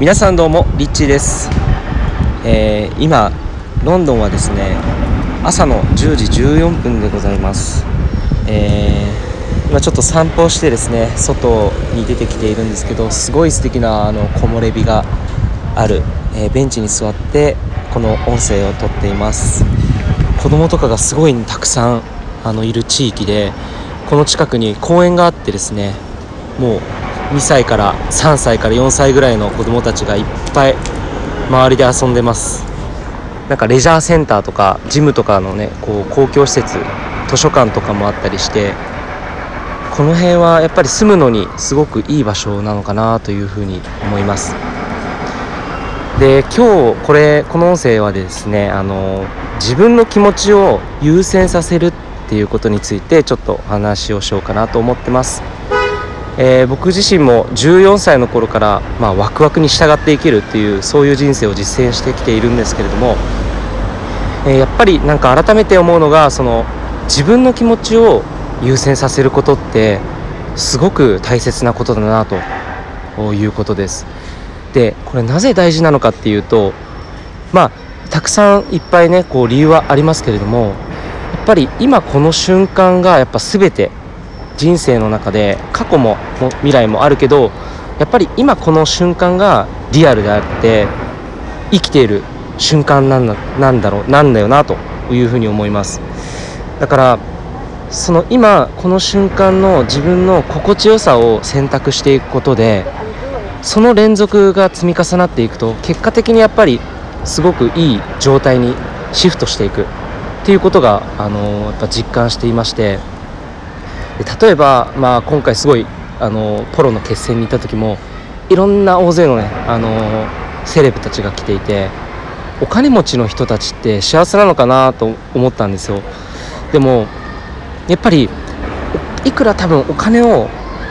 皆さんどうもリッチーです、えー、今ロンドンはですね朝の10時14分でございます、えー、今ちょっと散歩してですね外に出てきているんですけどすごい素敵なあの木漏れ日がある、えー、ベンチに座ってこの音声をとっています。子供とかがすごいたくさんあのいる地域でこの近くに公園があってですねもう2歳から3歳から4歳ぐらいの子供たちがいっぱい周りで遊んでます。なんかレジャーセンターとかジムとかのねこう公共施設図書館とかもあったりしてこの辺はやっぱり住むのにすごくいい場所なのかなというふうに思います。で今日これこの音声はですねあの自分の気持ちを優先させるっていうことについてちょっとお話をしようかなと思ってます。えー、僕自身も14歳の頃から、まあ、ワクワクに従って生きるっていうそういう人生を実践してきているんですけれども、えー、やっぱりなんか改めて思うのがその自分の気持ちを優先させることってすごく大切なことだなということです。でこれなぜ大事なのかっていうとまあたくさんいっぱいねこう理由はありますけれどもやっぱり今この瞬間がやっぱ全て人生の中で過去も未来もあるけどやっぱり今この瞬間がリアルであって生きている瞬間なんだなんだろうなんだよなというふうに思います。だからその今この瞬間の自分の心地よさを選択していくことでその連続が積み重なっていくと結果的にやっぱりすごくいい状態にシフトしていくっていうことが、あのやっぱ実感していまして例えば、まあ、今回すごいあのポロの決戦に行った時もいろんな大勢のねあのセレブたちが来ていてお金持ちの人たちって幸せなのかなと思ったんですよ。でもやっぱりいくら多分お金を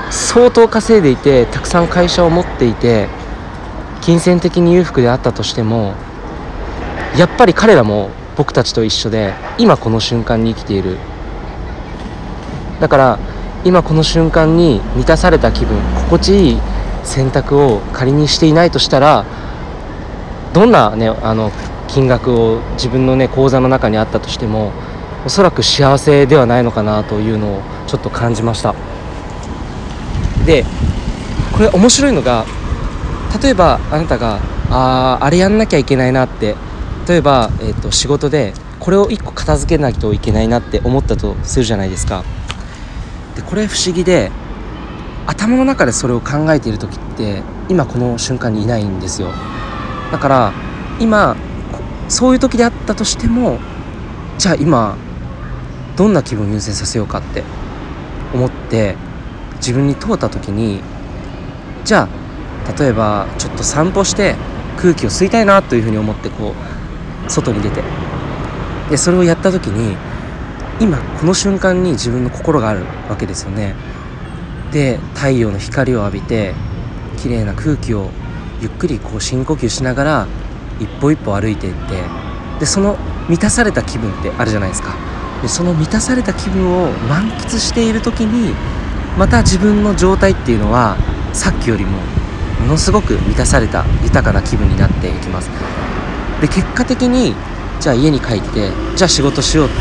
相当稼いでいてたくさん会社を持っていて金銭的に裕福であったとしてもやっぱり彼らも僕たちと一緒で今この瞬間に生きている。だから今この瞬間に満たされた気分心地いい選択を仮にしていないとしたらどんな、ね、あの金額を自分の、ね、口座の中にあったとしてもおそらく幸せではないのかなというのをちょっと感じました。でこれ面白いのが例えばあなたがああれやんなきゃいけないなって例えば、えーと仕事でこれを1個片付けないといけないなって思ったとするじゃないですか。でこれ不思議で頭の中でそれを考えている時って今この瞬間にいないんですよ。だから今そういう時であったとしてもじゃあ今どんな気分を優先させようかって思って自分に問うた時にじゃあ例えばちょっと散歩して空気を吸いたいなというふうに思ってこう外に出て。でそれをやった時に今この瞬間に自分の心があるわけですよね。で太陽の光を浴びて綺麗な空気をゆっくりこう深呼吸しながら一歩一歩歩いていってでその満たされた気分ってあるじゃないですか。でその満たされた気分を満喫している時にまた自分の状態っていうのはさっきよりもものすごく満たされた豊かな気分になっていきます。で結果的にじゃあ家に帰ってじゃあ仕事しようって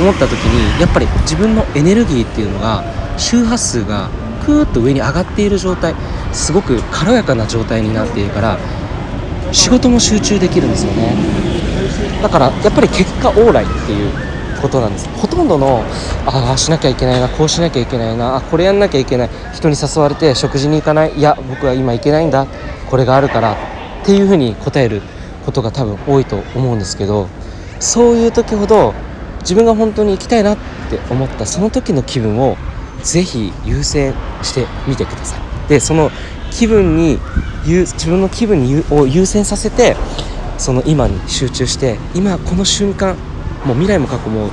思った時にやっぱり自分のエネルギーっていうのが周波数がクーッと上に上がっている状態すごく軽やかな状態になっているから仕事も集中できるんですよね。だからやっぱり結果オーライっていうことなんです。ほとんどのああしなきゃいけないなこうしなきゃいけないなあこれやんなきゃいけない人に誘われて食事に行かないいや僕は今行けないんだこれがあるからっていうふうに答えることが多分多いと思うんですけどそういう時ほど自分が本当に行きたいなって思ったその時の気分をぜひ優先してみてください。でその気分に自分の気分にを優先させてその今に集中して今この瞬間もう未来も過去も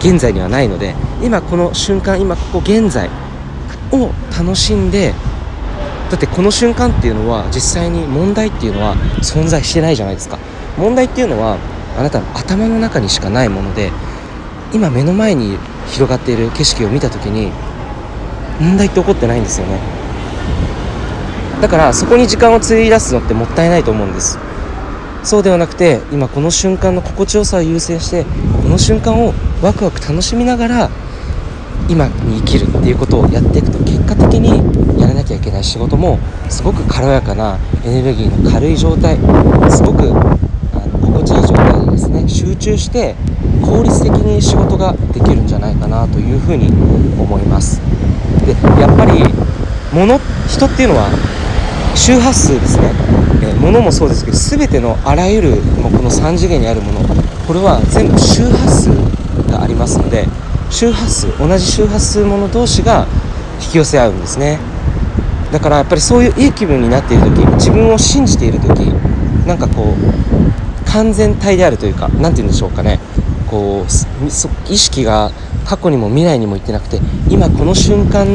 現在にはないので今この瞬間今ここ現在を楽しんでだってこの瞬間っていうのは実際に問題っていうのは存在してないじゃないですか。問題っていうのはあなたの頭の中にしかないもので今目の前に広がっている景色を見た時に問題って起こってないんですよね。だからそこに時間を費やすのってもったいないと思うんです。そうではなくて今この瞬間の心地よさを優先してこの瞬間をワクワク楽しみながら今に生きるっていうことをやっていくと結果的にやらなきゃいけない仕事もすごく軽やかなエネルギーの軽い状態すごく心地いい状態でですね集中して効率的に仕事ができるんじゃないかなというふうに思います。でやっぱり物人っていうのは周波数ですね、え、物もそうですけど全てのあらゆるもうこの3次元にあるものこれは全部周波数がありますので周波数同じ周波数もの同士が引き寄せ合うんですね。だからやっぱりそういういい気分になっている時自分を信じている時なんかこう完全体であるというか何て言うんでしょうかね。こう意識が過去にも未来にも行ってなくて今この瞬間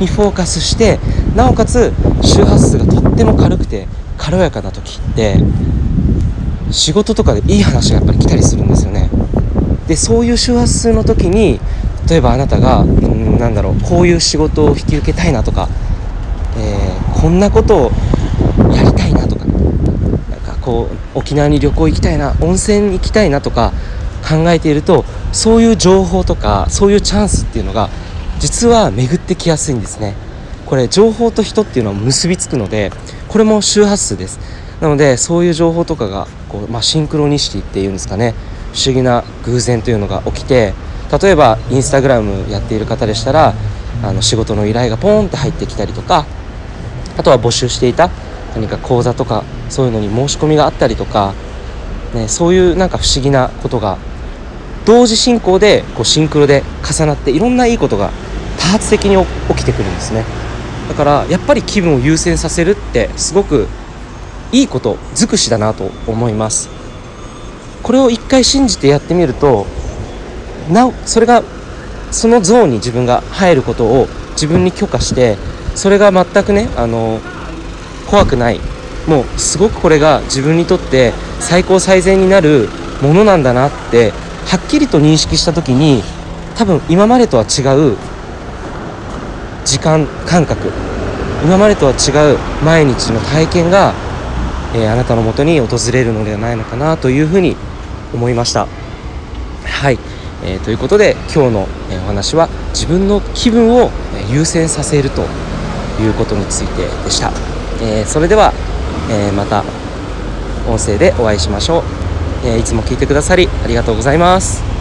にフォーカスしてなおかつ周波数がとっても軽くて軽やかな時って仕事とかでいい話がやっぱり来たりするんですよね。でそういう周波数の時に例えばあなたがうんなんだろうこういう仕事を引き受けたいなとか、えー、こんなことをやりたいなこう沖縄に旅行行きたいな温泉行きたいなとか考えているとそういう情報とかそういうチャンスっていうのが実は巡ってきやすいんですね。これ情報と人っていうのは結びつくのでこれも周波数です。なのでそういう情報とかがこう、まあ、シンクロニシティっていうんですかね。不思議な偶然というのが起きて例えばインスタグラムやっている方でしたらあの仕事の依頼がポーンって入ってきたりとかあとは募集していた何か講座とかそういうのに申し込みがあったりとか、ね、そういうなんか不思議なことが同時進行でこうシンクロで重なっていろんないいことが多発的に起きてくるんですね。だからやっぱり気分を優先させるってすごくいいこと尽くしだなと思います。これを一回信じてやってみるとなおそれがそのゾーンに自分が入ることを自分に許可してそれが全くねあの怖くない。もうすごくこれが自分にとって最高最善になるものなんだなってはっきりと認識した時に多分今までとは違う時間感覚今までとは違う毎日の体験が、えー、あなたのもとに訪れるのではないのかなというふうに思いました。はい、えー、ということで今日の、えお話は自分の気分を優先させるということについてでした、えー、それでは、えまた音声でお会いしましょう。えいつも聞いてくださりありがとうございます。